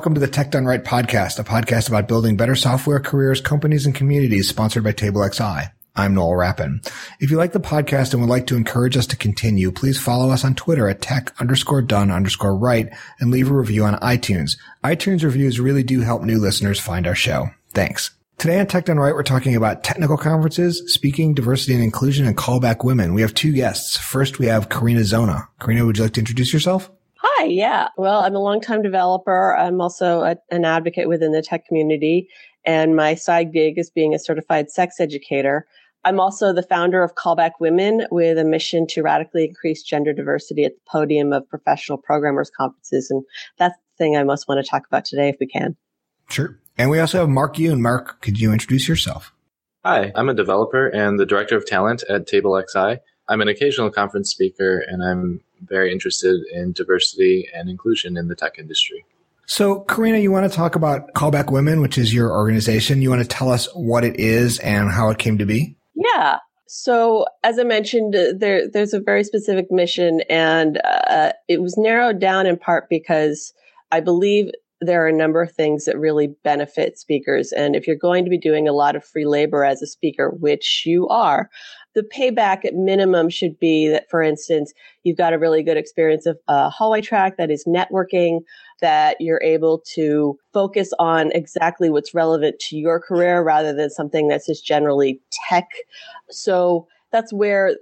welcome to the Tech Done Right podcast, a podcast about building better software careers, companies, and communities sponsored by TableXI. I'm Noel Rappin. If you like the podcast and would like to encourage us to continue, please follow us on Twitter at tech underscore done underscore right and leave a review on iTunes. iTunes reviews really do help new listeners find our show. Thanks. Today on Tech Done Right, we're talking about technical conferences, speaking, diversity and inclusion, and callback women. We have two guests. First, we have Carina Zona. Carina, would you like to introduce yourself? Hi, yeah. Well, I'm a longtime developer. I'm also a, an advocate within the tech community, and my side gig is being a certified sex educator. I'm also the founder of Callback Women with a mission to radically increase gender diversity at the podium of professional programmers conferences. And that's the thing I most want to talk about today if we can. Sure. And we also have Mark Yoon. Mark, could you introduce yourself? Hi, I'm a developer and the director of talent at TableXI. I'm an occasional conference speaker and I'm very interested in diversity and inclusion in the tech industry. So, Carina, you want to talk about Callback Women, which is your organization. You want to tell us what it is and how it came to be? Yeah. So, as I mentioned, there there's a very specific mission, and uh, it was narrowed down in part because I believe there are a number of things that really benefit speakers. And if you're going to be doing a lot of free labor as a speaker, which you are, the payback at minimum should be that, for instance, you've got a really good experience of a hallway track that is networking, that you're able to focus on exactly what's relevant to your career rather than something that's just generally tech. So that's where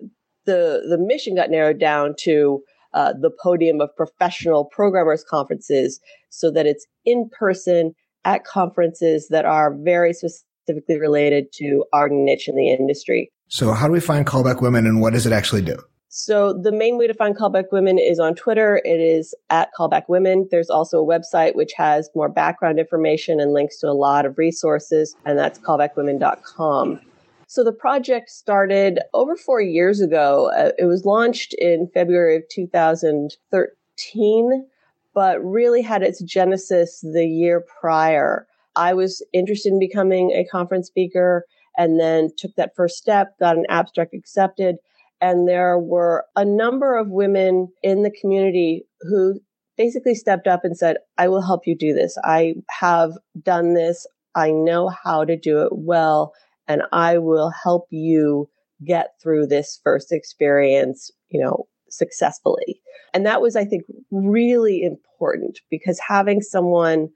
the, the mission got narrowed down to uh, the podium of professional programmers conferences so that it's in person at conferences that are very specifically related to our niche in the industry. So how do we find callback women and what does it actually do? So the main way to find callback women is on Twitter. It is at callback women. There's also a website which has more background information and links to a lot of resources, and that's callbackwomen.com. So the project started over four years ago. Uh, it was launched in February of 2013, but really had its genesis the year prior. I was interested in becoming a conference speaker and then took that first step, got an abstract accepted. And there were a number of women in the community who basically stepped up and said, I will help you do this. I have done this. I know how to do it well and I will help you get through this first experience, you know, successfully. And that was, I think, really important because having someone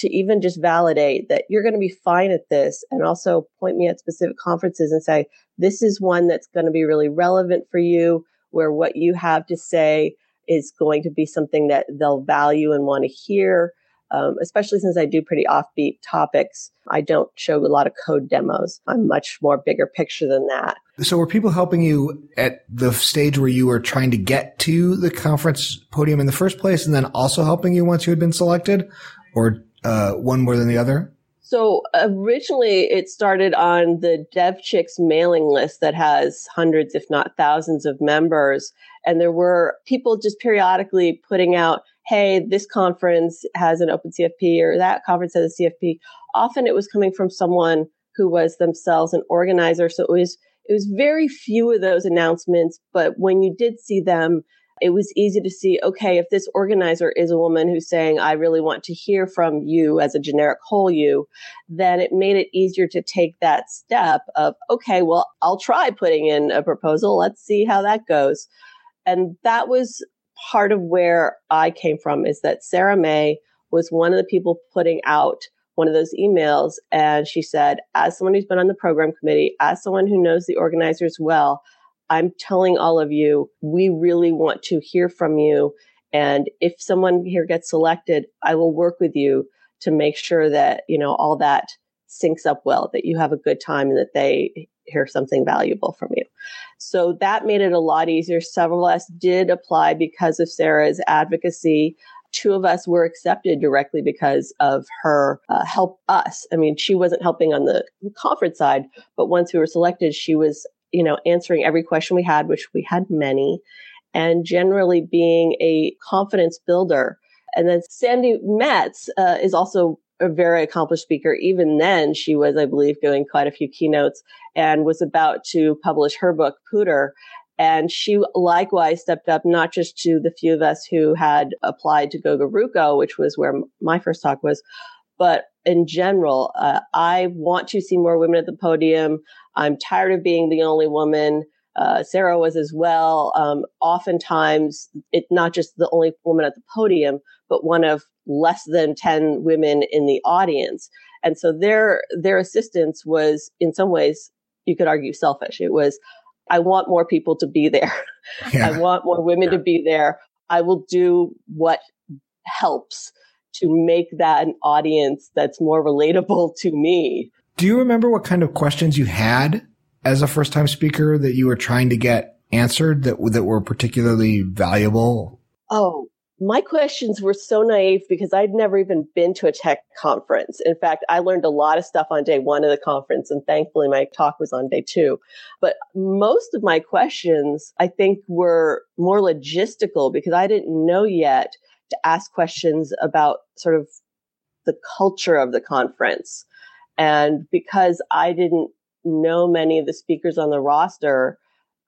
to even just validate that you're going to be fine at this and also point me at specific conferences and say, this is one that's going to be really relevant for you, where what you have to say is going to be something that they'll value and want to hear um, especially since I do pretty offbeat topics. I don't show a lot of code demos. I'm much more bigger picture than that. So were people helping you at the stage where you were trying to get to the conference podium in the first place and then also helping you once you had been selected or uh, one more than the other? So originally it started on the DevChix mailing list that has hundreds, if not thousands of members. And there were people just periodically putting out hey, this conference has an open CFP or that conference has a CFP. Often it was coming from someone who was themselves an organizer. So it was, it was very few of those announcements. But when you did see them, it was easy to see, okay, if this organizer is a woman who's saying, I really want to hear from you as a generic whole you, then it made it easier to take that step of, okay, well, I'll try putting in a proposal. Let's see how that goes. And that was part of where I came from is that Sarah Mei was one of the people putting out one of those emails. And she said, as someone who's been on the program committee, as someone who knows the organizers well, I'm telling all of you, we really want to hear from you. And if someone here gets selected, I will work with you to make sure that, you know, all that syncs up well, that you have a good time and that they hear something valuable from you. So that made it a lot easier. Several of us did apply because of Sarah's advocacy. Two of us were accepted directly because of her uh, help us. I mean, she wasn't helping on the conference side, but once we were selected, she was, you know, answering every question we had, which we had many, and generally being a confidence builder. And then Sandi Metz uh, is also a very accomplished speaker. Even then, she was, I believe, doing quite a few keynotes and was about to publish her book, POODR. And she likewise stepped up, not just to the few of us who had applied to GoGaRuCo, which was where my first talk was, but in general, uh, I want to see more women at the podium. I'm tired of being the only woman. Uh, Sarah was as well. Um, oftentimes, it's not just the only woman at the podium, but one of less than 10 women in the audience. And so their, their assistance was in some ways, you could argue selfish. It was, I want more people to be there. Yeah. I want more women yeah. to be there. I will do what helps to make that an audience that's more relatable to me. Do you remember what kind of questions you had as a first time speaker that you were trying to get answered that that were particularly valuable? Oh, my questions were so naive because I'd never even been to a tech conference. In fact, I learned a lot of stuff on day one of the conference, and thankfully my talk was on day two. But most of my questions, I think, were more logistical because I didn't know yet to ask questions about sort of the culture of the conference. And because I didn't know many of the speakers on the roster,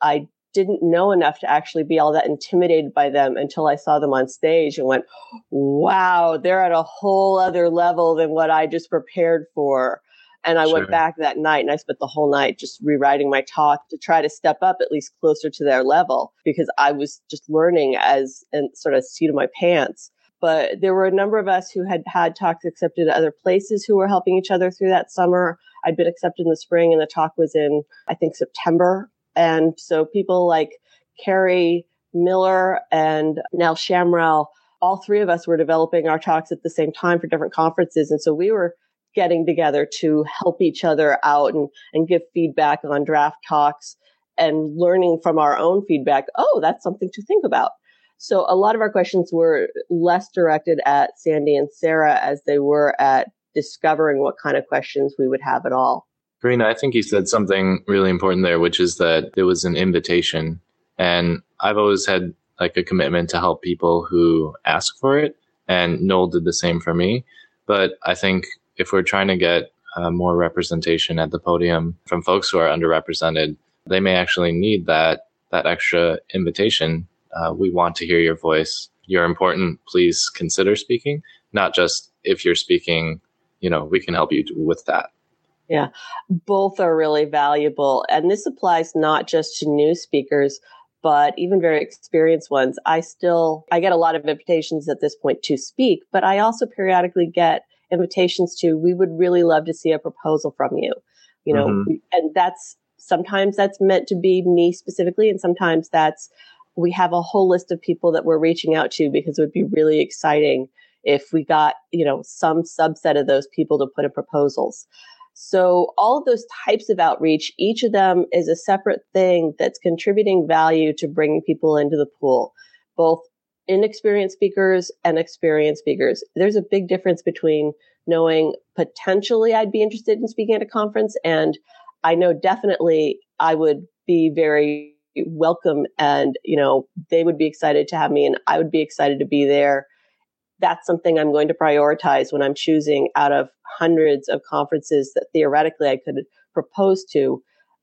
I didn't know enough to actually be all that intimidated by them until I saw them on stage and went, wow, they're at a whole other level than what I just prepared for. And I sure. went back that night and I spent the whole night just rewriting my talk to try to step up at least closer to their level because I was just learning as and sort of seat of my pants. But there were a number of us who had had talks accepted at other places who were helping each other through that summer. I'd been accepted in the spring and the talk was in, I think, September and so people like Kerri Miller and Nell Shamrell, all three of us were developing our talks at the same time for different conferences. And so we were getting together to help each other out and, and give feedback on draft talks and learning from our own feedback. Oh, that's something to think about. So a lot of our questions were less directed at Sandi and Sarah as they were at discovering what kind of questions we would have at all. Carina, I think you said something really important there, which is that it was an invitation. And I've always had like a commitment to help people who ask for it. And Noel did the same for me. But I think if we're trying to get uh, more representation at the podium from folks who are underrepresented, they may actually need that, that extra invitation. Uh, we want to hear your voice. You're important. Please consider speaking, not just if you're speaking, you know, we can help you with that. Yeah, both are really valuable. And this applies not just to new speakers, but even very experienced ones. I still, I get a lot of invitations at this point to speak, but I also periodically get invitations to, we would really love to see a proposal from you, you know, mm-hmm. and that's sometimes that's meant to be me specifically. And sometimes that's, we have a whole list of people that we're reaching out to because it would be really exciting if we got, you know, some subset of those people to put in proposals. So all of those types of outreach, each of them is a separate thing that's contributing value to bringing people into the pool, both inexperienced speakers and experienced speakers. There's a big difference between knowing potentially I'd be interested in speaking at a conference and I know definitely I would be very welcome and, you know, they would be excited to have me and I would be excited to be there that's something I'm going to prioritize when I'm choosing out of hundreds of conferences that theoretically I could propose to.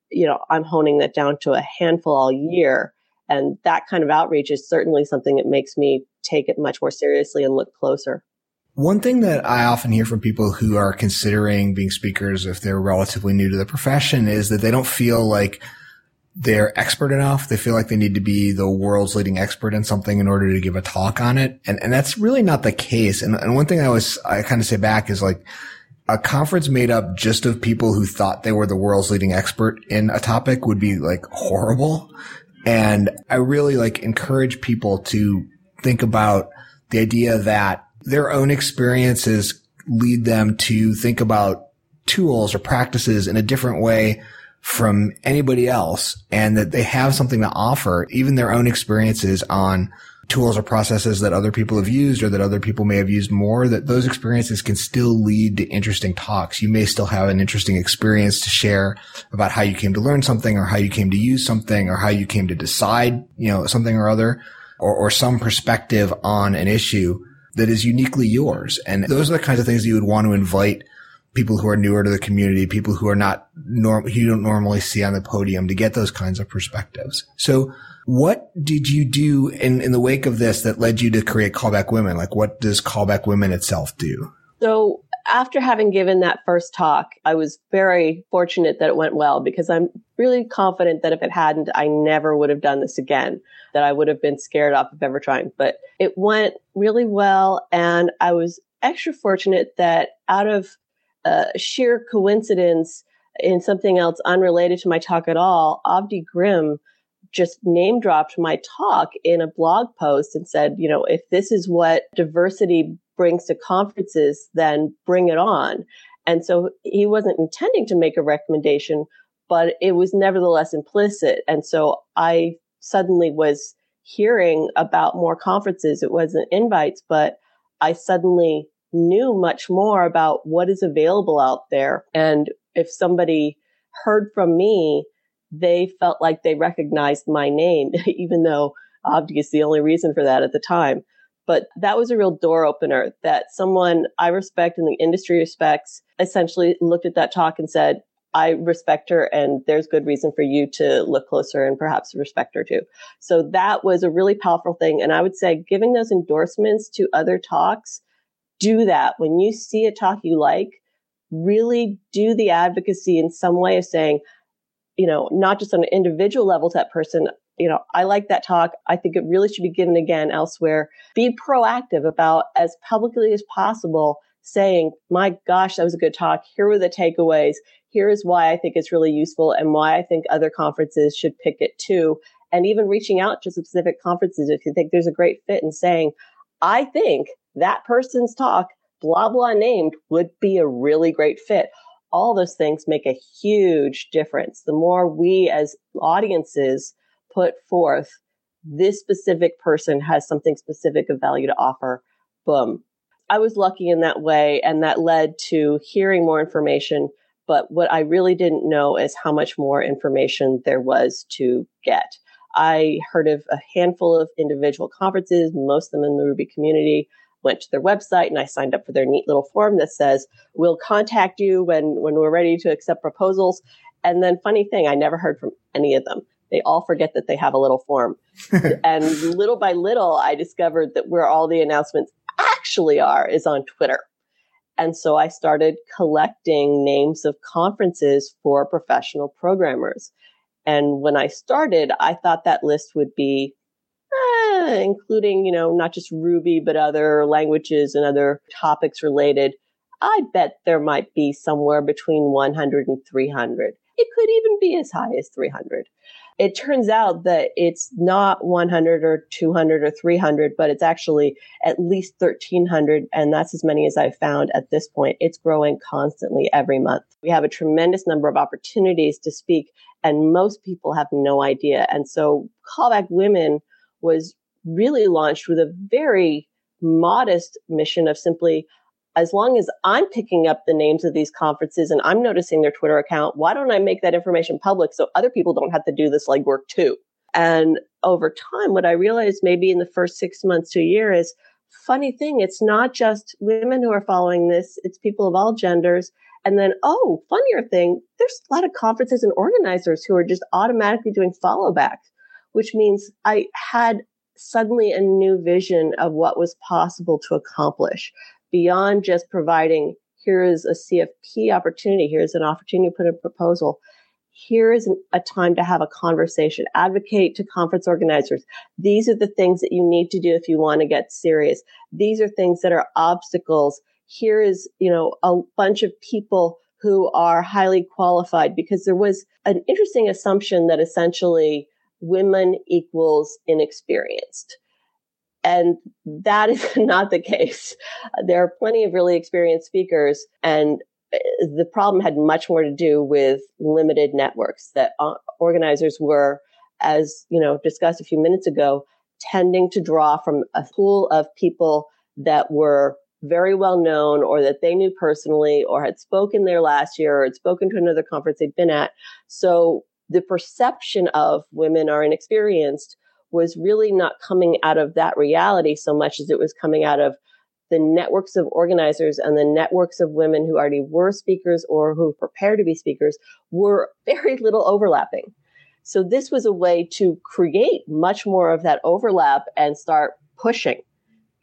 You know, I'm honing that down to a handful all year. And that kind of outreach is certainly something that makes me take it much more seriously and look closer. One thing that I often hear from people who are considering being speakers if they're relatively new to the profession is that they don't feel like they're expert enough. They feel like they need to be the world's leading expert in something in order to give a talk on it. And, and that's really not the case. And, and one thing I always, I kind of say back is like a conference made up just of people who thought they were the world's leading expert in a topic would be like horrible. And I really like encourage people to think about the idea that their own experiences lead them to think about tools or practices in a different way from anybody else and that they have something to offer, even their own experiences on tools or processes that other people have used or that other people may have used more, that those experiences can still lead to interesting talks. You may still have an interesting experience to share about how you came to learn something or how you came to use something or how you came to decide, you know, something or other or, or some perspective on an issue that is uniquely yours. And those are the kinds of things you would want to invite people who are newer to the community, people who are not norm, you don't normally see on the podium to get those kinds of perspectives. So what did you do in, in the wake of this that led you to create Callback Women? Like what does Callback Women itself do? So after having given that first talk, I was very fortunate that it went well because I'm really confident that if it hadn't, I never would have done this again, that I would have been scared off of ever trying. But it went really well. And I was extra fortunate that out of uh, sheer coincidence in something else unrelated to my talk at all, Avdi Grimm just name dropped my talk in a blog post and said, you know, if this is what diversity brings to conferences, then bring it on. And so he wasn't intending to make a recommendation, but it was nevertheless implicit. And so I suddenly was hearing about more conferences. It wasn't invites, but I suddenly knew much more about what is available out there. And if somebody heard from me, they felt like they recognized my name, even though obviously the only reason for that at the time. But that was a real door opener that someone I respect and the industry respects essentially looked at that talk and said, I respect her and there's good reason for you to look closer and perhaps respect her too. So that was a really powerful thing. And I would say giving those endorsements to other talks, do that. When you see a talk you like, really do the advocacy in some way of saying, you know, not just on an individual level to that person, you know, I like that talk. I think it really should be given again elsewhere. Be proactive about as publicly as possible saying, my gosh, that was a good talk. Here were the takeaways. Here is why I think it's really useful and why I think other conferences should pick it too. And even reaching out to specific conferences if you think there's a great fit and saying, I think that person's talk, blah, blah named would be a really great fit. All those things make a huge difference. The more we as audiences put forth this specific person has something specific of value to offer. Boom. I was lucky in that way, and that led to hearing more information. But what I really didn't know is how much more information there was to get. I heard of a handful of individual conferences, most of them in the Ruby community. Went to their website and I signed up for their neat little form that says, "We'll contact you when when we're ready to accept proposals." And then, funny thing, I never heard from any of them they all forget that they have a little form. and little by little, I discovered that where all the announcements actually are is on Twitter. And so I started collecting names of conferences for professional programmers. And when I started, I thought that list would be eh, including, you know, not just Ruby, but other languages and other topics related. I bet there might be somewhere between 100 and 300. It could even be as high as 300 it turns out that it's not 100 or 200 or 300, but it's actually at least 1300. And that's as many as I've found at this point. It's growing constantly every month. We have a tremendous number of opportunities to speak and most people have no idea. And so Callback Women was really launched with a very modest mission of simply as long as I'm picking up the names of these conferences and I'm noticing their Twitter account, why don't I make that information public so other people don't have to do this legwork too? And over time, what I realized maybe in the first six months to a year is funny thing. It's not just women who are following this. It's people of all genders. And then, oh, funnier thing, there's a lot of conferences and organizers who are just automatically doing follow backs, which means I had suddenly a new vision of what was possible to accomplish beyond just providing here is a CFP opportunity, here's an opportunity to put a proposal. Here is an, a time to have a conversation. Advocate to conference organizers. These are the things that you need to do if you want to get serious. These are things that are obstacles. Here is, you know, a bunch of people who are highly qualified because there was an interesting assumption that essentially women equals inexperienced. And that is not the case. There are plenty of really experienced speakers and uh, the problem had much more to do with limited networks that uh, organizers were, as you know, discussed a few minutes ago, tending to draw from a pool of people that were very well known or that they knew personally or had spoken there last year or had spoken to another conference they'd been at. So the perception of women are inexperienced was really not coming out of that reality so much as it was coming out of the networks of organizers and the networks of women who already were speakers or who prepared to be speakers were very little overlapping. So this was a way to create much more of that overlap and start pushing,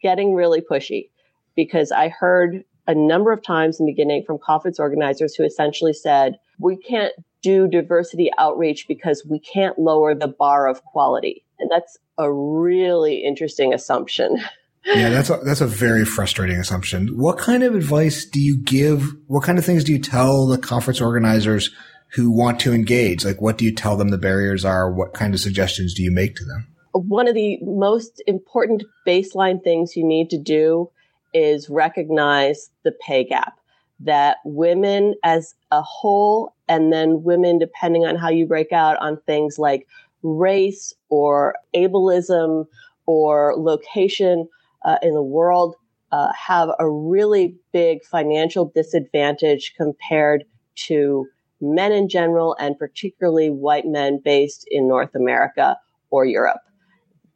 getting really pushy. Because I heard a number of times in the beginning from conference organizers who essentially said, we can't do diversity outreach because we can't lower the bar of quality. And that's a really interesting assumption. yeah, that's a, that's a very frustrating assumption. What kind of advice do you give? What kind of things do you tell the conference organizers who want to engage? Like, what do you tell them the barriers are? What kind of suggestions do you make to them? One of the most important baseline things you need to do is recognize the pay gap that women as a whole and then women depending on how you break out on things like race or ableism or location uh, in the world uh, have a really big financial disadvantage compared to men in general and particularly white men based in North America or Europe.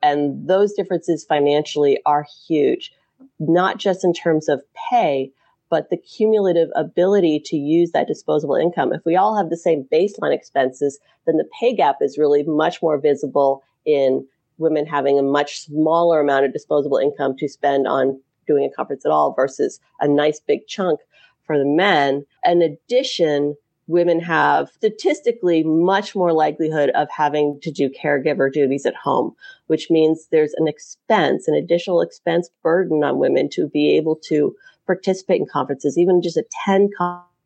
And those differences financially are huge, not just in terms of pay, but the cumulative ability to use that disposable income. If we all have the same baseline expenses, then the pay gap is really much more visible in women having a much smaller amount of disposable income to spend on doing a conference at all versus a nice big chunk for the men. In addition, women have statistically much more likelihood of having to do caregiver duties at home, which means there's an expense, an additional expense burden on women to be able to participate in conferences, even just attend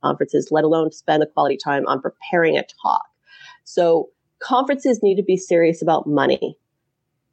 conferences, let alone spend the quality time on preparing a talk. So conferences need to be serious about money,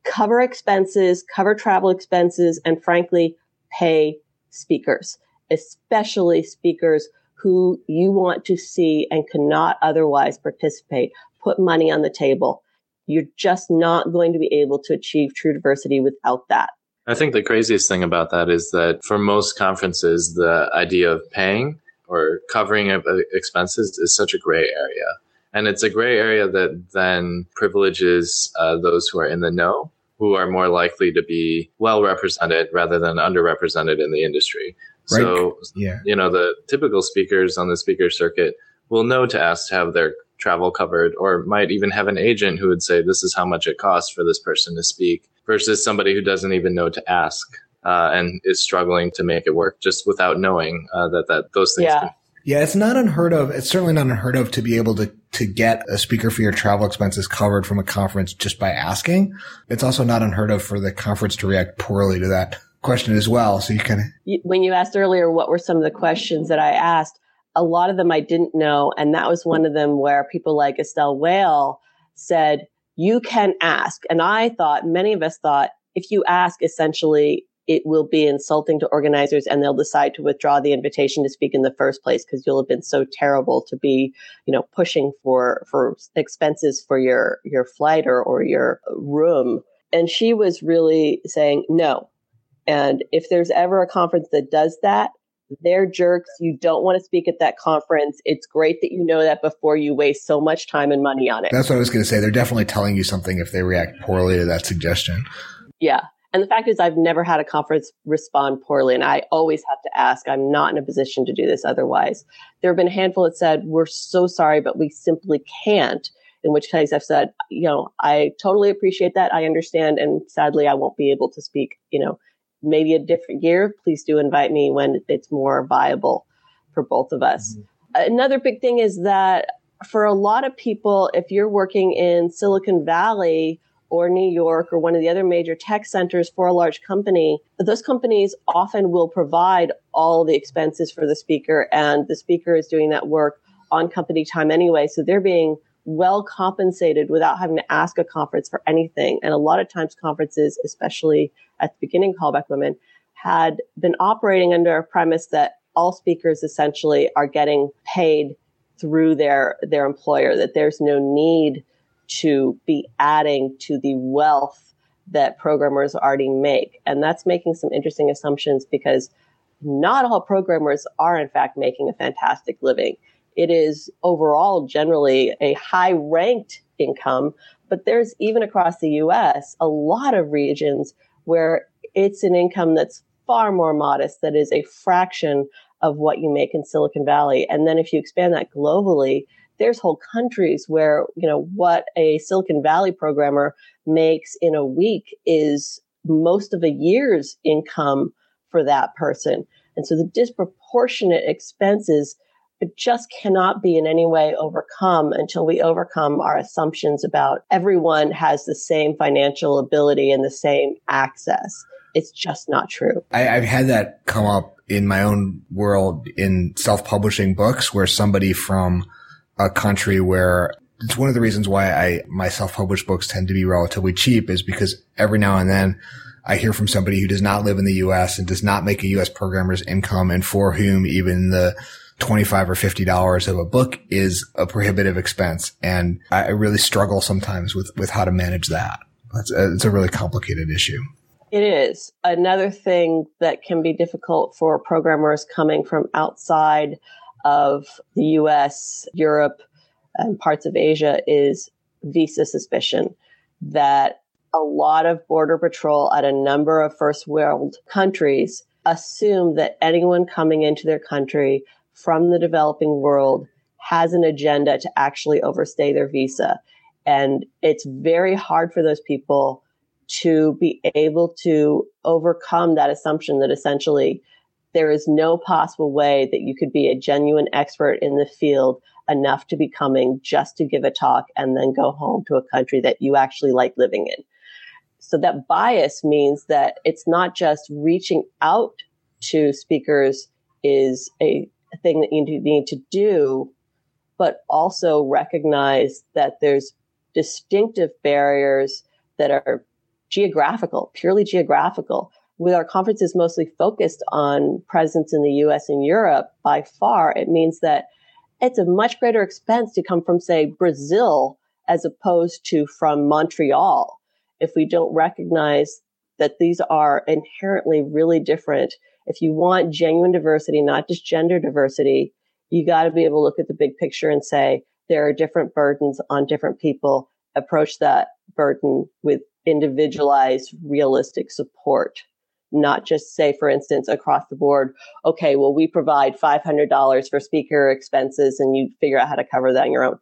cover expenses, cover travel expenses, and frankly, pay speakers, especially speakers who you want to see and cannot otherwise participate. Put money on the table. You're just not going to be able to achieve true diversity without that. I think the craziest thing about that is that for most conferences, the idea of paying or covering uh, expenses is such a gray area. And it's a gray area that then privileges uh, those who are in the know, who are more likely to be well represented rather than underrepresented in the industry. Right. So, yeah. you know, the typical speakers on the speaker circuit will know to ask to have their travel covered or might even have an agent who would say, this is how much it costs for this person to speak versus somebody who doesn't even know to ask uh, and is struggling to make it work just without knowing uh, that, that those things yeah. can yeah, it's not unheard of. It's certainly not unheard of to be able to, to get a speaker for your travel expenses covered from a conference just by asking. It's also not unheard of for the conference to react poorly to that question as well. So you can. When you asked earlier, what were some of the questions that I asked? A lot of them I didn't know. And that was one of them where people like Estelle Weyl said, you can ask. And I thought, many of us thought, if you ask, essentially, it will be insulting to organizers and they'll decide to withdraw the invitation to speak in the first place because you'll have been so terrible to be, you know, pushing for, for expenses for your, your flight or, or your room. And she was really saying, no, and if there's ever a conference that does that, they're jerks. You don't want to speak at that conference. It's great that you know that before you waste so much time and money on it. That's what I was going to say. They're definitely telling you something if they react poorly to that suggestion. Yeah. And the fact is, I've never had a conference respond poorly, and I always have to ask. I'm not in a position to do this otherwise. There have been a handful that said, We're so sorry, but we simply can't. In which case I've said, You know, I totally appreciate that. I understand. And sadly, I won't be able to speak, you know, maybe a different year, please do invite me when it's more viable for both of us. Mm-hmm. Another big thing is that for a lot of people, if you're working in Silicon Valley or New York or one of the other major tech centers for a large company, those companies often will provide all the expenses for the speaker and the speaker is doing that work on company time anyway. So they're being well compensated without having to ask a conference for anything. And a lot of times conferences, especially at the beginning, Callback Women, had been operating under a premise that all speakers essentially are getting paid through their, their employer, that there's no need to be adding to the wealth that programmers already make. And that's making some interesting assumptions because not all programmers are in fact making a fantastic living. It is overall generally a high ranked income, but there's even across the US a lot of regions where it's an income that's far more modest. That is a fraction of what you make in Silicon Valley. And then if you expand that globally, there's whole countries where, you know, what a Silicon Valley programmer makes in a week is most of a year's income for that person. And so the disproportionate expenses just cannot be in any way overcome until we overcome our assumptions about everyone has the same financial ability and the same access. It's just not true. I, have had that come up in my own world in self-publishing books where somebody from a country where it's one of the reasons why I, my self-published books tend to be relatively cheap is because every now and then I hear from somebody who does not live in the U.S. and does not make a U.S. programmer's income and for whom even the 25 or $50 of a book is a prohibitive expense. And I really struggle sometimes with, with how to manage that. A, it's a really complicated issue. It is. Another thing that can be difficult for programmers coming from outside of the US, Europe, and parts of Asia is visa suspicion. That a lot of Border Patrol at a number of first world countries assume that anyone coming into their country from the developing world has an agenda to actually overstay their visa. And it's very hard for those people to be able to overcome that assumption that essentially there is no possible way that you could be a genuine expert in the field enough to be coming just to give a talk and then go home to a country that you actually like living in. So that bias means that it's not just reaching out to speakers is a thing that you need to do, but also recognize that there's distinctive barriers that are geographical, purely geographical. With our conferences mostly focused on presence in the US and Europe by far, it means that it's a much greater expense to come from, say, Brazil as opposed to from Montreal if we don't recognize that these are inherently really different. If you want genuine diversity, not just gender diversity, you got to be able to look at the big picture and say there are different burdens on different people. Approach that burden with individualized, realistic support. Not just say, for instance, across the board, okay, well, we provide $500 for speaker expenses and you figure out how to cover that on your own.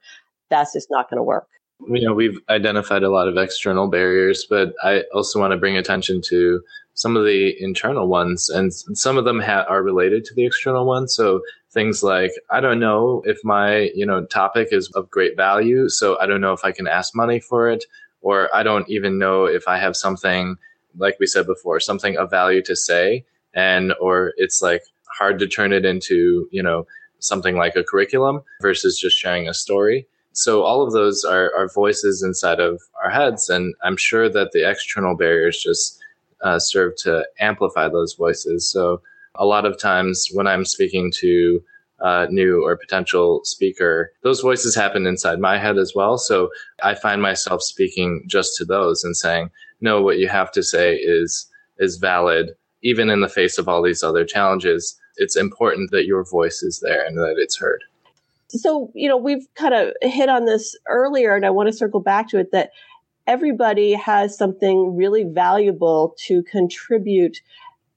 That's just not going to work you know we've identified a lot of external barriers but i also want to bring attention to some of the internal ones and some of them ha- are related to the external ones so things like i don't know if my you know topic is of great value so i don't know if i can ask money for it or i don't even know if i have something like we said before something of value to say and or it's like hard to turn it into you know something like a curriculum versus just sharing a story so all of those are, are voices inside of our heads and i'm sure that the external barriers just uh, serve to amplify those voices. So a lot of times when i'm speaking to a new or potential speaker those voices happen inside my head as well. So i find myself speaking just to those and saying no what you have to say is is valid even in the face of all these other challenges. It's important that your voice is there and that it's heard so, you know, we've kind of hit on this earlier, and I want to circle back to it that everybody has something really valuable to contribute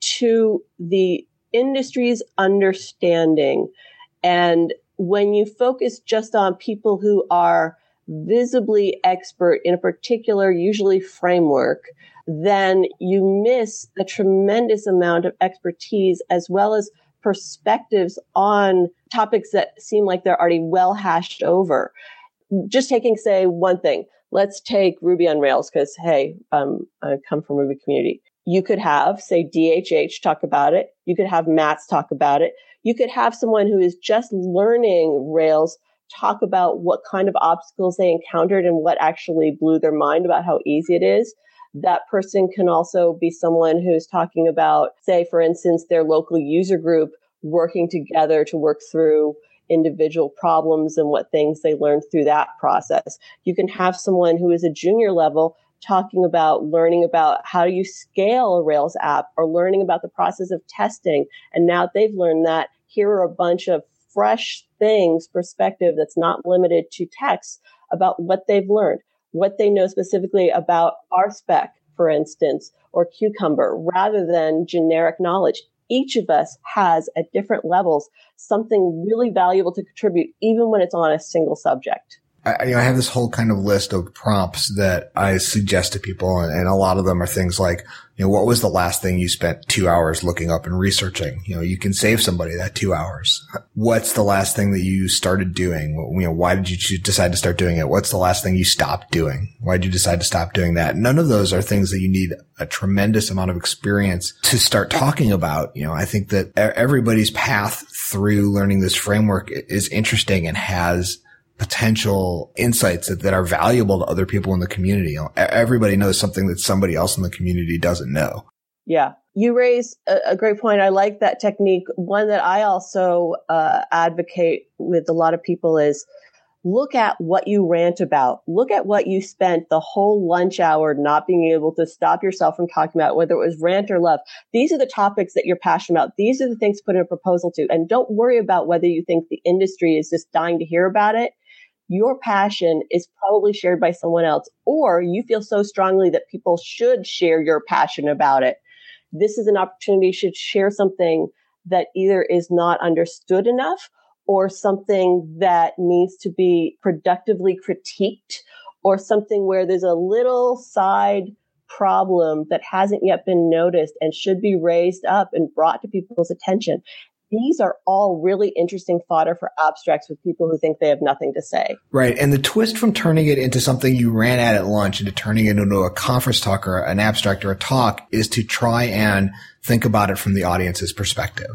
to the industry's understanding. And when you focus just on people who are visibly expert in a particular, usually framework, then you miss a tremendous amount of expertise as well as perspectives on topics that seem like they're already well hashed over. Just taking, say, one thing. Let's take Ruby on Rails because, hey, um, I come from Ruby community. You could have, say, DHH talk about it. You could have Matz talk about it. You could have someone who is just learning Rails talk about what kind of obstacles they encountered and what actually blew their mind about how easy it is. That person can also be someone who's talking about, say, for instance, their local user group working together to work through individual problems and what things they learned through that process. You can have someone who is a junior level talking about learning about how you scale a Rails app or learning about the process of testing. And now they've learned that here are a bunch of fresh things, perspective that's not limited to text about what they've learned what they know specifically about RSpec, for instance, or cucumber rather than generic knowledge. Each of us has at different levels something really valuable to contribute, even when it's on a single subject. I, I have this whole kind of list of prompts that I suggest to people, and, and, a lot of them are things like, you know, what was the last thing you spent two hours looking up and researching? You know, you can save somebody that two hours. What's the last thing that you started doing? You know, why did you decide to start doing it? What's the last thing you stopped doing? Why did you decide to stop doing that? None of those are things that you need a tremendous amount of experience to start talking about. You know, I think that everybody's path through learning this framework is interesting and has potential insights that, that are valuable to other people in the community. You know, everybody knows something that somebody else in the community doesn't know. Yeah. You raise a, a great point. I like that technique. One that I also uh, advocate with a lot of people is look at what you rant about. Look at what you spent the whole lunch hour not being able to stop yourself from talking about, whether it was rant or love. These are the topics that you're passionate about. These are the things to put in a proposal to. And don't worry about whether you think the industry is just dying to hear about it your passion is probably shared by someone else, or you feel so strongly that people should share your passion about it. This is an opportunity to share something that either is not understood enough or something that needs to be productively critiqued or something where there's a little side problem that hasn't yet been noticed and should be raised up and brought to people's attention these are all really interesting fodder for abstracts with people who think they have nothing to say. Right. And the twist from turning it into something you ran at at lunch into turning it into a conference talk or an abstract or a talk is to try and think about it from the audience's perspective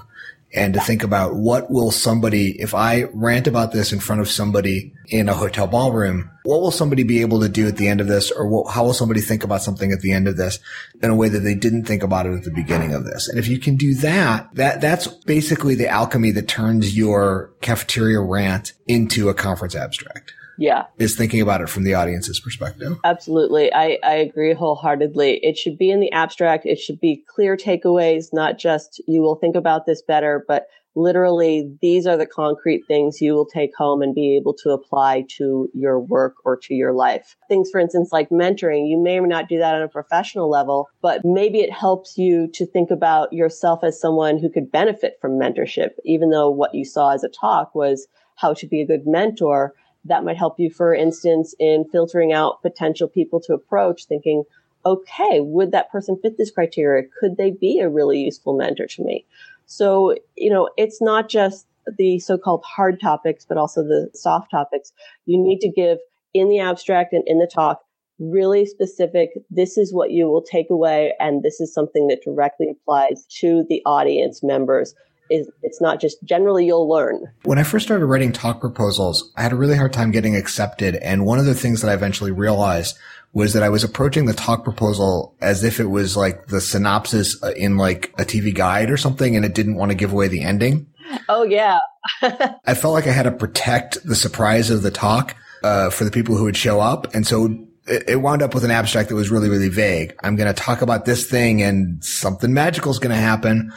and to think about what will somebody, if I rant about this in front of somebody in a hotel ballroom, what will somebody be able to do at the end of this? Or what, how will somebody think about something at the end of this in a way that they didn't think about it at the beginning of this? And if you can do that, that, that's basically the alchemy that turns your cafeteria rant into a conference abstract yeah. Is thinking about it from the audience's perspective. Absolutely. I, I agree wholeheartedly. It should be in the abstract. It should be clear takeaways not just you will think about this better but literally these are the concrete things you will take home and be able to apply to your work or to your life. Things for instance like mentoring you may or may not do that on a professional level but maybe it helps you to think about yourself as someone who could benefit from mentorship even though what you saw as a talk was how to be a good mentor that might help you, for instance, in filtering out potential people to approach, thinking, okay, would that person fit this criteria? Could they be a really useful mentor to me? So, you know, it's not just the so-called hard topics, but also the soft topics. You need to give in the abstract and in the talk really specific. This is what you will take away. And this is something that directly applies to the audience members is it's not just generally you'll learn. When I first started writing talk proposals, I had a really hard time getting accepted. And one of the things that I eventually realized was that I was approaching the talk proposal as if it was like the synopsis uh, in like a TV guide or something and it didn't want to give away the ending. Oh yeah. I felt like I had to protect the surprise of the talk uh, for the people who would show up. And so it wound up with an abstract that was really, really vague. I'm going to talk about this thing and something magical is going to happen.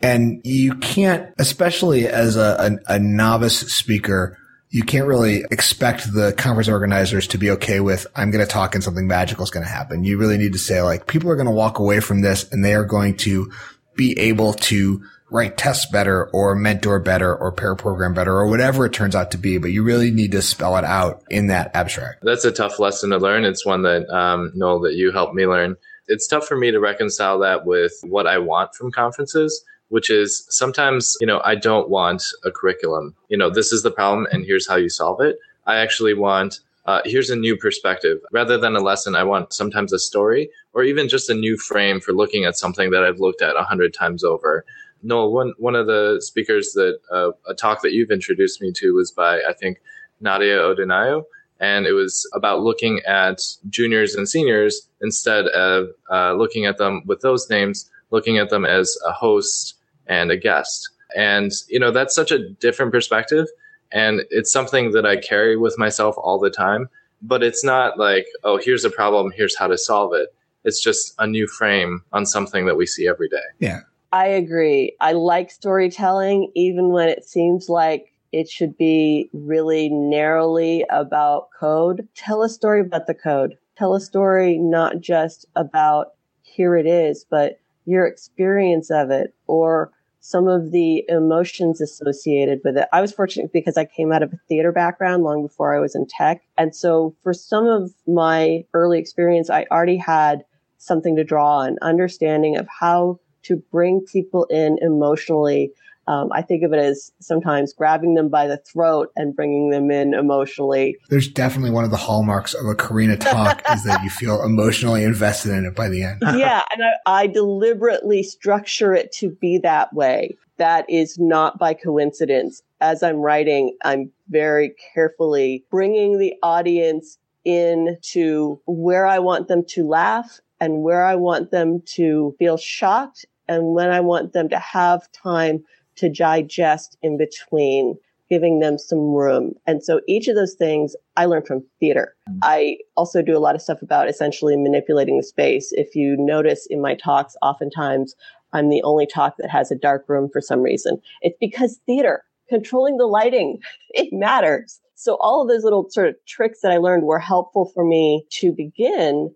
And you can't, especially as a, a, a novice speaker, you can't really expect the conference organizers to be okay with, I'm going to talk and something magical is going to happen. You really need to say like, people are going to walk away from this and they are going to be able to write tests better or mentor better or pair program better or whatever it turns out to be. But you really need to spell it out in that abstract. That's a tough lesson to learn. It's one that, um, Noel, that you helped me learn. It's tough for me to reconcile that with what I want from conferences which is sometimes, you know, I don't want a curriculum. You know, this is the problem and here's how you solve it. I actually want, uh, here's a new perspective. Rather than a lesson, I want sometimes a story or even just a new frame for looking at something that I've looked at a hundred times over. Noel, one, one of the speakers that, uh, a talk that you've introduced me to was by, I think, Nadia Odunayo. And it was about looking at juniors and seniors instead of uh, looking at them with those names, looking at them as a host and a guest. And, you know, that's such a different perspective. And it's something that I carry with myself all the time. But it's not like, oh, here's a problem, here's how to solve it. It's just a new frame on something that we see every day. Yeah. I agree. I like storytelling, even when it seems like it should be really narrowly about code. Tell a story about the code. Tell a story not just about here it is, but your experience of it or some of the emotions associated with it. I was fortunate because I came out of a theater background long before I was in tech. And so for some of my early experience, I already had something to draw on, understanding of how to bring people in emotionally um, I think of it as sometimes grabbing them by the throat and bringing them in emotionally. There's definitely one of the hallmarks of a Carina talk is that you feel emotionally invested in it by the end. yeah, and I, I deliberately structure it to be that way. That is not by coincidence. As I'm writing, I'm very carefully bringing the audience into where I want them to laugh and where I want them to feel shocked and when I want them to have time to digest in between, giving them some room. And so each of those things I learned from theater. Mm-hmm. I also do a lot of stuff about essentially manipulating the space. If you notice in my talks, oftentimes I'm the only talk that has a dark room for some reason. It's because theater, controlling the lighting, it matters. So all of those little sort of tricks that I learned were helpful for me to begin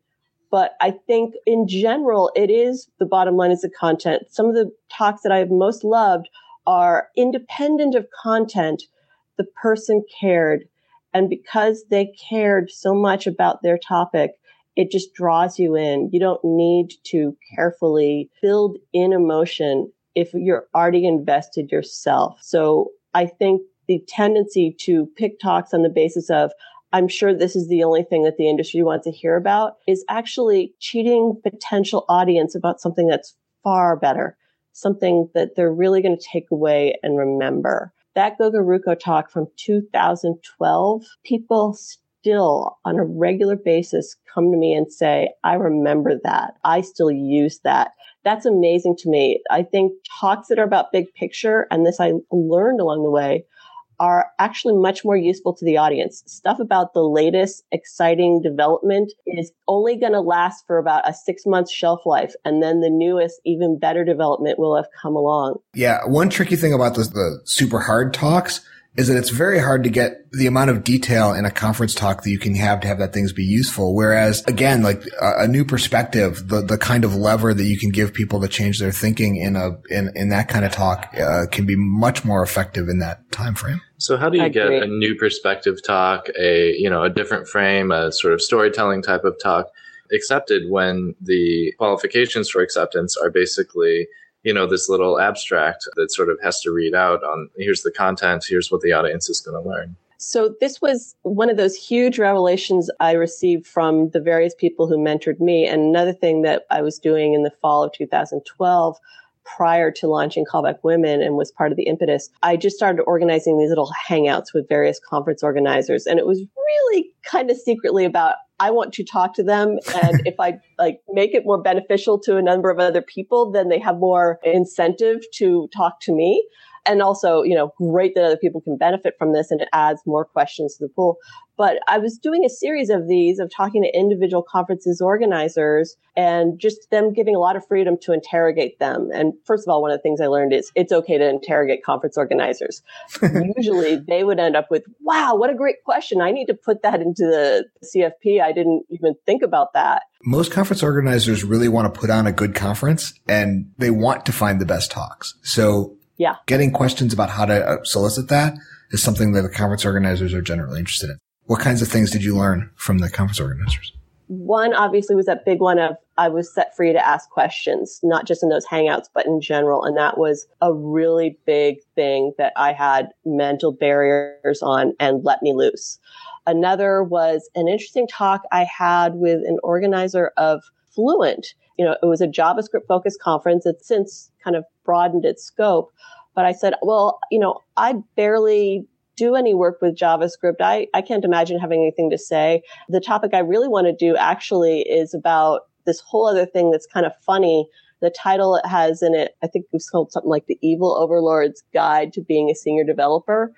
but I think in general, it is the bottom line is the content. Some of the talks that I've most loved are independent of content. The person cared. And because they cared so much about their topic, it just draws you in. You don't need to carefully build in emotion if you're already invested yourself. So I think the tendency to pick talks on the basis of, I'm sure this is the only thing that the industry wants to hear about is actually cheating potential audience about something that's far better something that they're really going to take away and remember. That GoGaRuCo talk from 2012, people still on a regular basis come to me and say, I remember that. I still use that. That's amazing to me. I think talks that are about big picture, and this I learned along the way, are actually much more useful to the audience. Stuff about the latest exciting development is only going to last for about a six month shelf life. And then the newest, even better development will have come along. Yeah. One tricky thing about the, the super hard talks is that it's very hard to get the amount of detail in a conference talk that you can have to have that things be useful. Whereas again, like a, a, new perspective, the, the kind of lever that you can give people to change their thinking in a, in, in that kind of talk, uh, can be much more effective in that time frame. So how do you get a new perspective talk, a, you know, a different frame, a sort of storytelling type of talk accepted when the qualifications for acceptance are basically you know, this little abstract that sort of has to read out on here's the content, here's what the audience is going to learn. So this was one of those huge revelations I received from the various people who mentored me. And another thing that I was doing in the fall of 2012 prior to launching Callback Women and was part of the impetus, I just started organizing these little hangouts with various conference organizers. And it was really kind of secretly about I want to talk to them. And if I like make it more beneficial to a number of other people, then they have more incentive to talk to me and also, you know, great that other people can benefit from this and it adds more questions to the pool. But I was doing a series of these of talking to individual conferences organizers and just them giving a lot of freedom to interrogate them. And first of all, one of the things I learned is it's okay to interrogate conference organizers. Usually they would end up with, wow, what a great question. I need to put that into the CFP. I didn't even think about that. Most conference organizers really want to put on a good conference and they want to find the best talks. So yeah. Getting questions about how to uh, solicit that is something that the conference organizers are generally interested in. What kinds of things did you learn from the conference organizers? One obviously was that big one of I was set free to ask questions, not just in those hangouts, but in general. And that was a really big thing that I had mental barriers on and let me loose. Another was an interesting talk I had with an organizer of Fluent. You know, it was a JavaScript focused conference. It's since kind of broadened its scope. But I said, well, you know, I barely do any work with JavaScript. I, I can't imagine having anything to say. The topic I really want to do actually is about this whole other thing that's kind of funny. The title it has in it, I think it's called something like the Evil Overlord's Guide to Being a Senior Developer.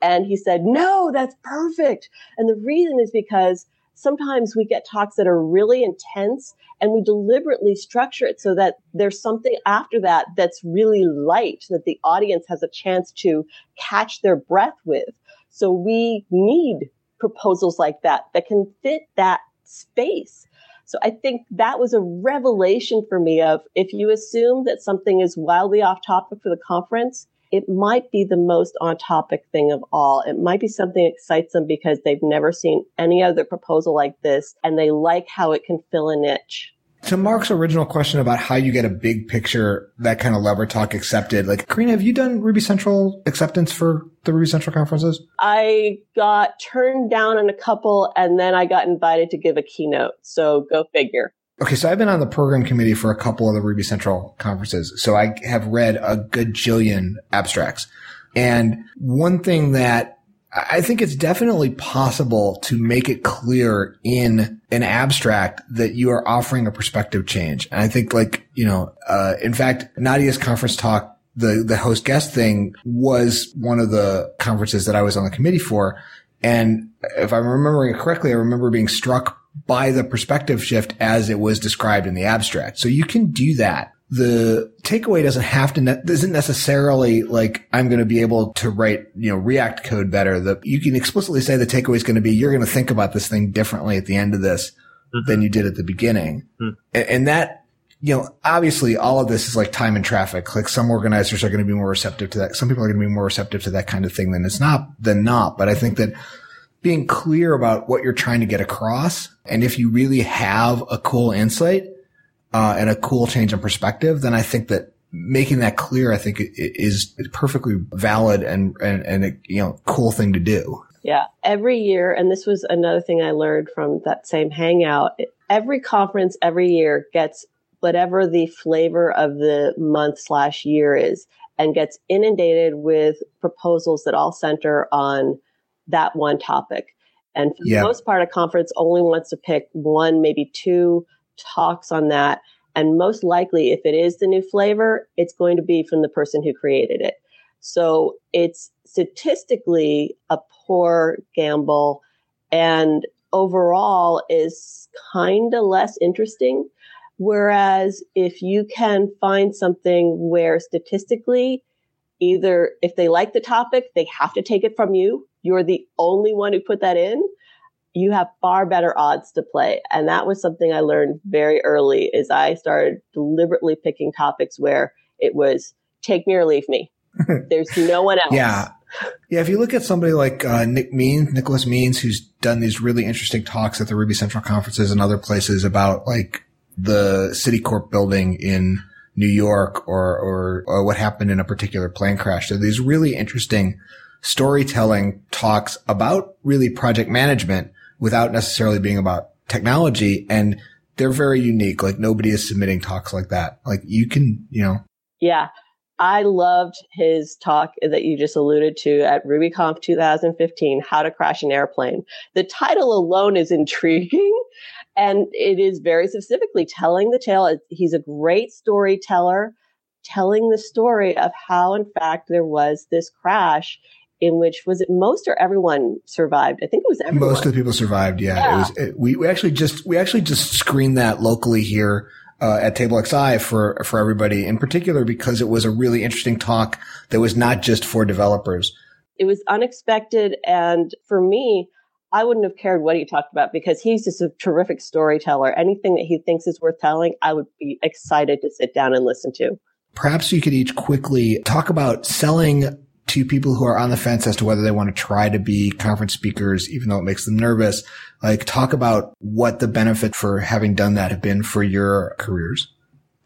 And he said, no, that's perfect. And the reason is because sometimes we get talks that are really intense and we deliberately structure it so that there's something after that that's really light that the audience has a chance to catch their breath with. So we need proposals like that that can fit that space. So I think that was a revelation for me of if you assume that something is wildly off topic for the conference, it might be the most on topic thing of all. It might be something that excites them because they've never seen any other proposal like this and they like how it can fill a niche. To Mark's original question about how you get a big picture, that kind of lever talk accepted, like Carina, have you done Ruby Central acceptance for the Ruby Central conferences? I got turned down on a couple and then I got invited to give a keynote. So go figure. Okay, so I've been on the program committee for a couple of the Ruby Central conferences. So I have read a gajillion abstracts. And one thing that I think it's definitely possible to make it clear in an abstract that you are offering a perspective change. And I think like, you know, uh, in fact, Nadia's conference talk, the, the host guest thing was one of the conferences that I was on the committee for. And if I'm remembering it correctly, I remember being struck by the perspective shift as it was described in the abstract. So you can do that the takeaway doesn't have to, ne- isn't necessarily like, I'm going to be able to write, you know, React code better. The, you can explicitly say the takeaway is going to be, you're going to think about this thing differently at the end of this mm-hmm. than you did at the beginning. Mm-hmm. And, and that, you know, obviously all of this is like time and traffic. Like some organizers are going to be more receptive to that. Some people are going to be more receptive to that kind of thing than it's not, than not. But I think that being clear about what you're trying to get across and if you really have a cool insight, uh, and a cool change in perspective, then I think that making that clear, I think is perfectly valid and, and, and a, you know, cool thing to do. Yeah. Every year, and this was another thing I learned from that same hangout, every conference every year gets whatever the flavor of the month slash year is and gets inundated with proposals that all center on that one topic. And for yeah. the most part, a conference only wants to pick one, maybe two talks on that. And most likely, if it is the new flavor, it's going to be from the person who created it. So it's statistically a poor gamble and overall is kind of less interesting. Whereas if you can find something where statistically, either if they like the topic, they have to take it from you. You're the only one who put that in you have far better odds to play. And that was something I learned very early is I started deliberately picking topics where it was take me or leave me. There's no one else. Yeah. Yeah. If you look at somebody like uh, Nick Means, Nicholas Means, who's done these really interesting talks at the Ruby Central conferences and other places about like the Citicorp building in New York or, or, or what happened in a particular plane crash. So these really interesting storytelling talks about really project management without necessarily being about technology. And they're very unique. Like nobody is submitting talks like that. Like you can, you know. Yeah. I loved his talk that you just alluded to at RubyConf 2015, How to Crash an Airplane. The title alone is intriguing and it is very specifically telling the tale. He's a great storyteller telling the story of how, in fact, there was this crash in which was it most or everyone survived? I think it was everyone. Most of the people survived. Yeah, yeah. It was, it, we, we actually just we actually just screened that locally here uh, at TableXI for for everybody, in particular because it was a really interesting talk that was not just for developers. It was unexpected, and for me, I wouldn't have cared what he talked about because he's just a terrific storyteller. Anything that he thinks is worth telling, I would be excited to sit down and listen to. Perhaps you could each quickly talk about selling to people who are on the fence as to whether they want to try to be conference speakers, even though it makes them nervous. Like talk about what the benefit for having done that have been for your careers.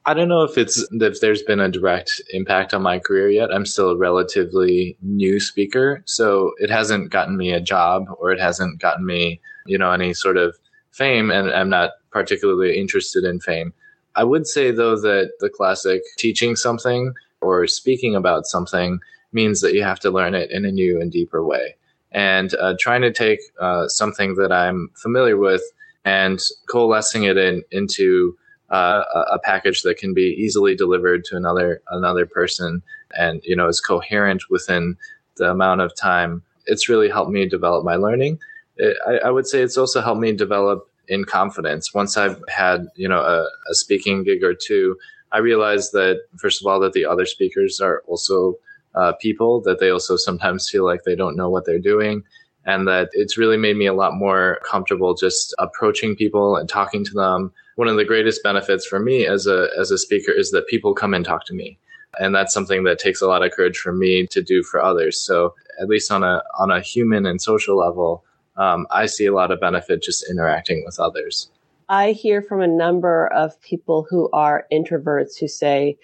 I don't know if it's if there's been a direct impact on my career yet. I'm still a relatively new speaker, so it hasn't gotten me a job or it hasn't gotten me, you know, any sort of fame and I'm not particularly interested in fame. I would say though that the classic teaching something or speaking about something means that you have to learn it in a new and deeper way. And uh, trying to take uh, something that I'm familiar with and coalescing it in, into uh, a package that can be easily delivered to another another person and you know is coherent within the amount of time. It's really helped me develop my learning. it, I, I, would say it's also helped me develop in confidence. Once I've had, you know, a, a speaking gig or two, I realized that first of all, that the other speakers are also uh, people, that they also sometimes feel like they don't know what they're doing. And that it's really made me a lot more comfortable just approaching people and talking to them. One of the greatest benefits for me as a, as a speaker is that people come and talk to me. And that's something that takes a lot of courage for me to do for others. So at least on a, on a human and social level, um, I see a lot of benefit just interacting with others. I hear from a number of people who are introverts who say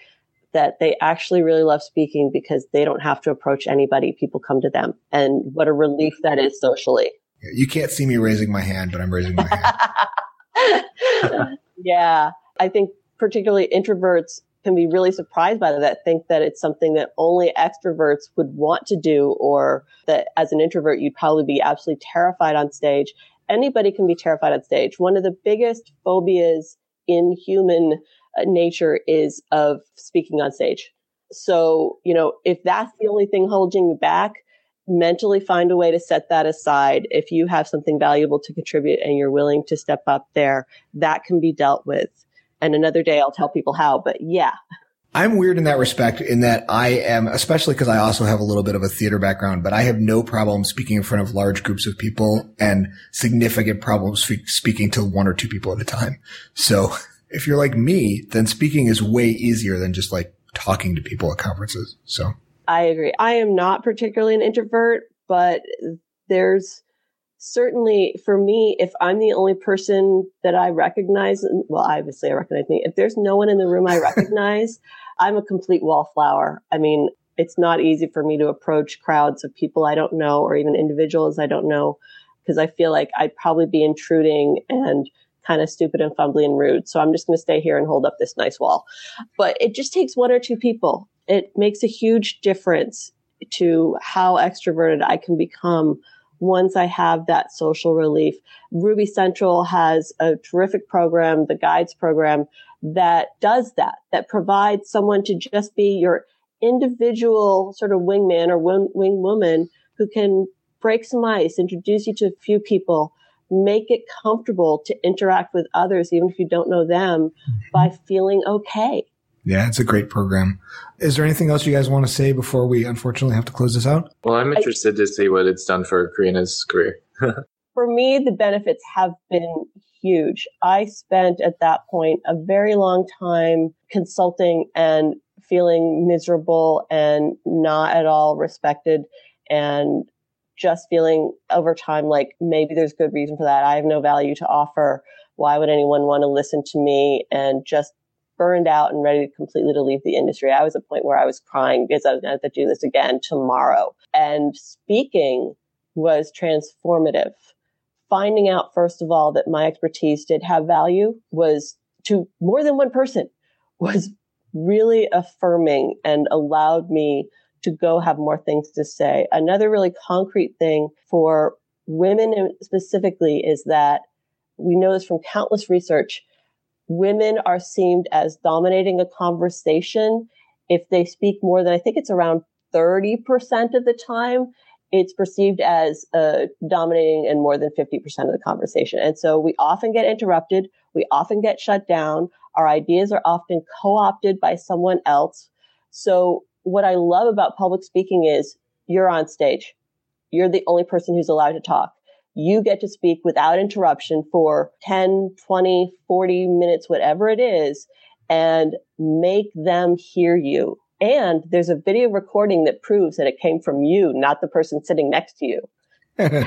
that they actually really love speaking because they don't have to approach anybody. People come to them and what a relief that is socially. You can't see me raising my hand, but I'm raising my hand. yeah. I think particularly introverts can be really surprised by that, think that it's something that only extroverts would want to do, or that as an introvert, you'd probably be absolutely terrified on stage. Anybody can be terrified on stage. One of the biggest phobias in human Uh, nature is of speaking on stage. So, you know, if that's the only thing holding you back, mentally find a way to set that aside. If you have something valuable to contribute and you're willing to step up there, that can be dealt with. And another day I'll tell people how, but yeah. I'm weird in that respect in that I am, especially because I also have a little bit of a theater background, but I have no problem speaking in front of large groups of people and significant problems speaking to one or two people at a time. So if you're like me, then speaking is way easier than just like talking to people at conferences. So I agree. I am not particularly an introvert, but there's certainly for me, if I'm the only person that I recognize, well, obviously I recognize me. If there's no one in the room I recognize, I'm a complete wallflower. I mean, it's not easy for me to approach crowds of people I don't know or even individuals I don't know because I feel like I'd probably be intruding and kind of stupid and fumbly and rude. So I'm just going to stay here and hold up this nice wall. But it just takes one or two people. It makes a huge difference to how extroverted I can become once I have that social relief. Ruby Central has a terrific program, the guides program that does that, that provides someone to just be your individual sort of wingman or wing, wing woman who can break some ice, introduce you to a few people, make it comfortable to interact with others, even if you don't know them, mm-hmm. by feeling okay. Yeah, it's a great program. Is there anything else you guys want to say before we unfortunately have to close this out? Well, I'm interested to see what it's done for Carina's career. for me, the benefits have been huge. I spent at that point a very long time consulting and feeling miserable and not at all respected and just feeling over time like maybe there's good reason for that. I have no value to offer. Why would anyone want to listen to me? And just burned out and ready to completely to leave the industry. I was at a point where I was crying because I was going to have to do this again tomorrow. And speaking was transformative. Finding out, first of all, that my expertise did have value was to more than one person was really affirming and allowed me to go have more things to say. Another really concrete thing for women specifically is that we know this from countless research women are seen as dominating a conversation if they speak more than I think it's around 30% of the time. It's perceived as uh, dominating in more than 50% of the conversation. And so we often get interrupted. We often get shut down. Our ideas are often co-opted by someone else. So what I love about public speaking is you're on stage. You're the only person who's allowed to talk you get to speak without interruption for 10, 20, 40 minutes, whatever it is, and make them hear you. And there's a video recording that proves that it came from you, not the person sitting next to you.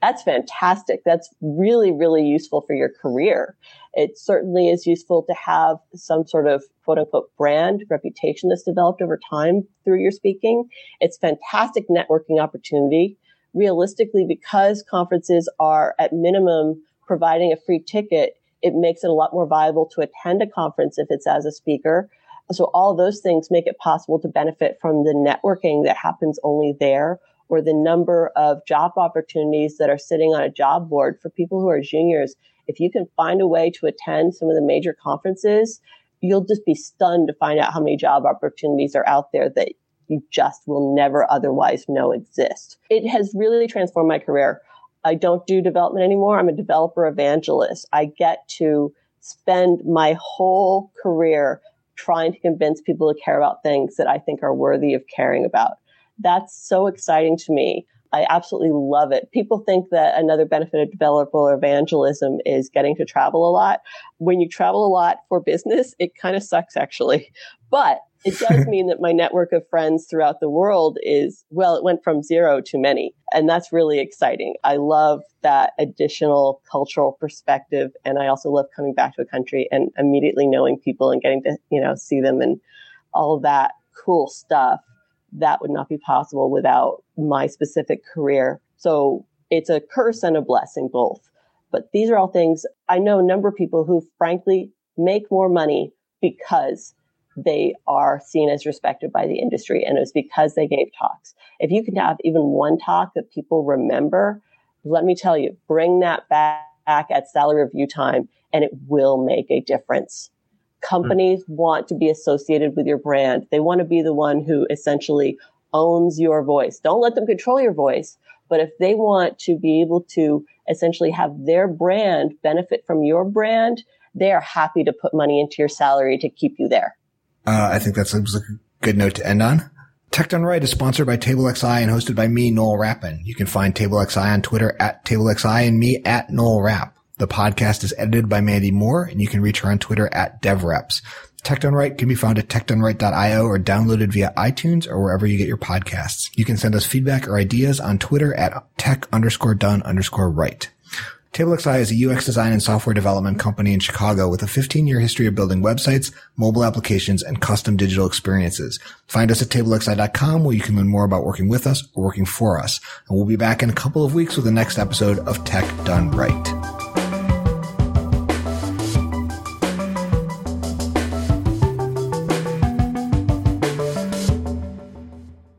That's fantastic. That's really, really useful for your career. It certainly is useful to have some sort of quote unquote brand reputation that's developed over time through your speaking. It's fantastic networking opportunity realistically, because conferences are at minimum providing a free ticket, it makes it a lot more viable to attend a conference if it's as a speaker. So all those things make it possible to benefit from the networking that happens only there or the number of job opportunities that are sitting on a job board for people who are juniors. If you can find a way to attend some of the major conferences, you'll just be stunned to find out how many job opportunities are out there that you just will never otherwise know exist. It has really transformed my career. I don't do development anymore. I'm a developer evangelist. I get to spend my whole career trying to convince people to care about things that I think are worthy of caring about. That's so exciting to me. I absolutely love it. People think that another benefit of developer evangelism is getting to travel a lot. When you travel a lot for business, it kind of sucks actually. But it does mean that my network of friends throughout the world is, well, it went from zero to many. And that's really exciting. I love that additional cultural perspective. And I also love coming back to a country and immediately knowing people and getting to, you know, see them and all that cool stuff. That would not be possible without my specific career. So it's a curse and a blessing both. But these are all things I know a number of people who frankly make more money because they are seen as respected by the industry. And it was because they gave talks. If you can have even one talk that people remember, let me tell you, bring that back at salary review time and it will make a difference. Companies mm-hmm. want to be associated with your brand. They want to be the one who essentially owns your voice. Don't let them control your voice. But if they want to be able to essentially have their brand benefit from your brand, they are happy to put money into your salary to keep you there. Uh, I think that's a good note to end on. Tech Done Right is sponsored by TableXI and hosted by me, Noel Rappin. You can find TableXI on Twitter at TableXI and me at Noel Rapp. The podcast is edited by Mandy Moore and you can reach her on Twitter at DevReps. Tech Done Right can be found at techdoneright.io or downloaded via iTunes or wherever you get your podcasts. You can send us feedback or ideas on Twitter at tech underscore done underscore right. TableXI is a UX design and software development company in Chicago with a 15-year history of building websites, mobile applications, and custom digital experiences. Find us at tablexi.com where you can learn more about working with us or working for us. And we'll be back in a couple of weeks with the next episode of Tech Done Right.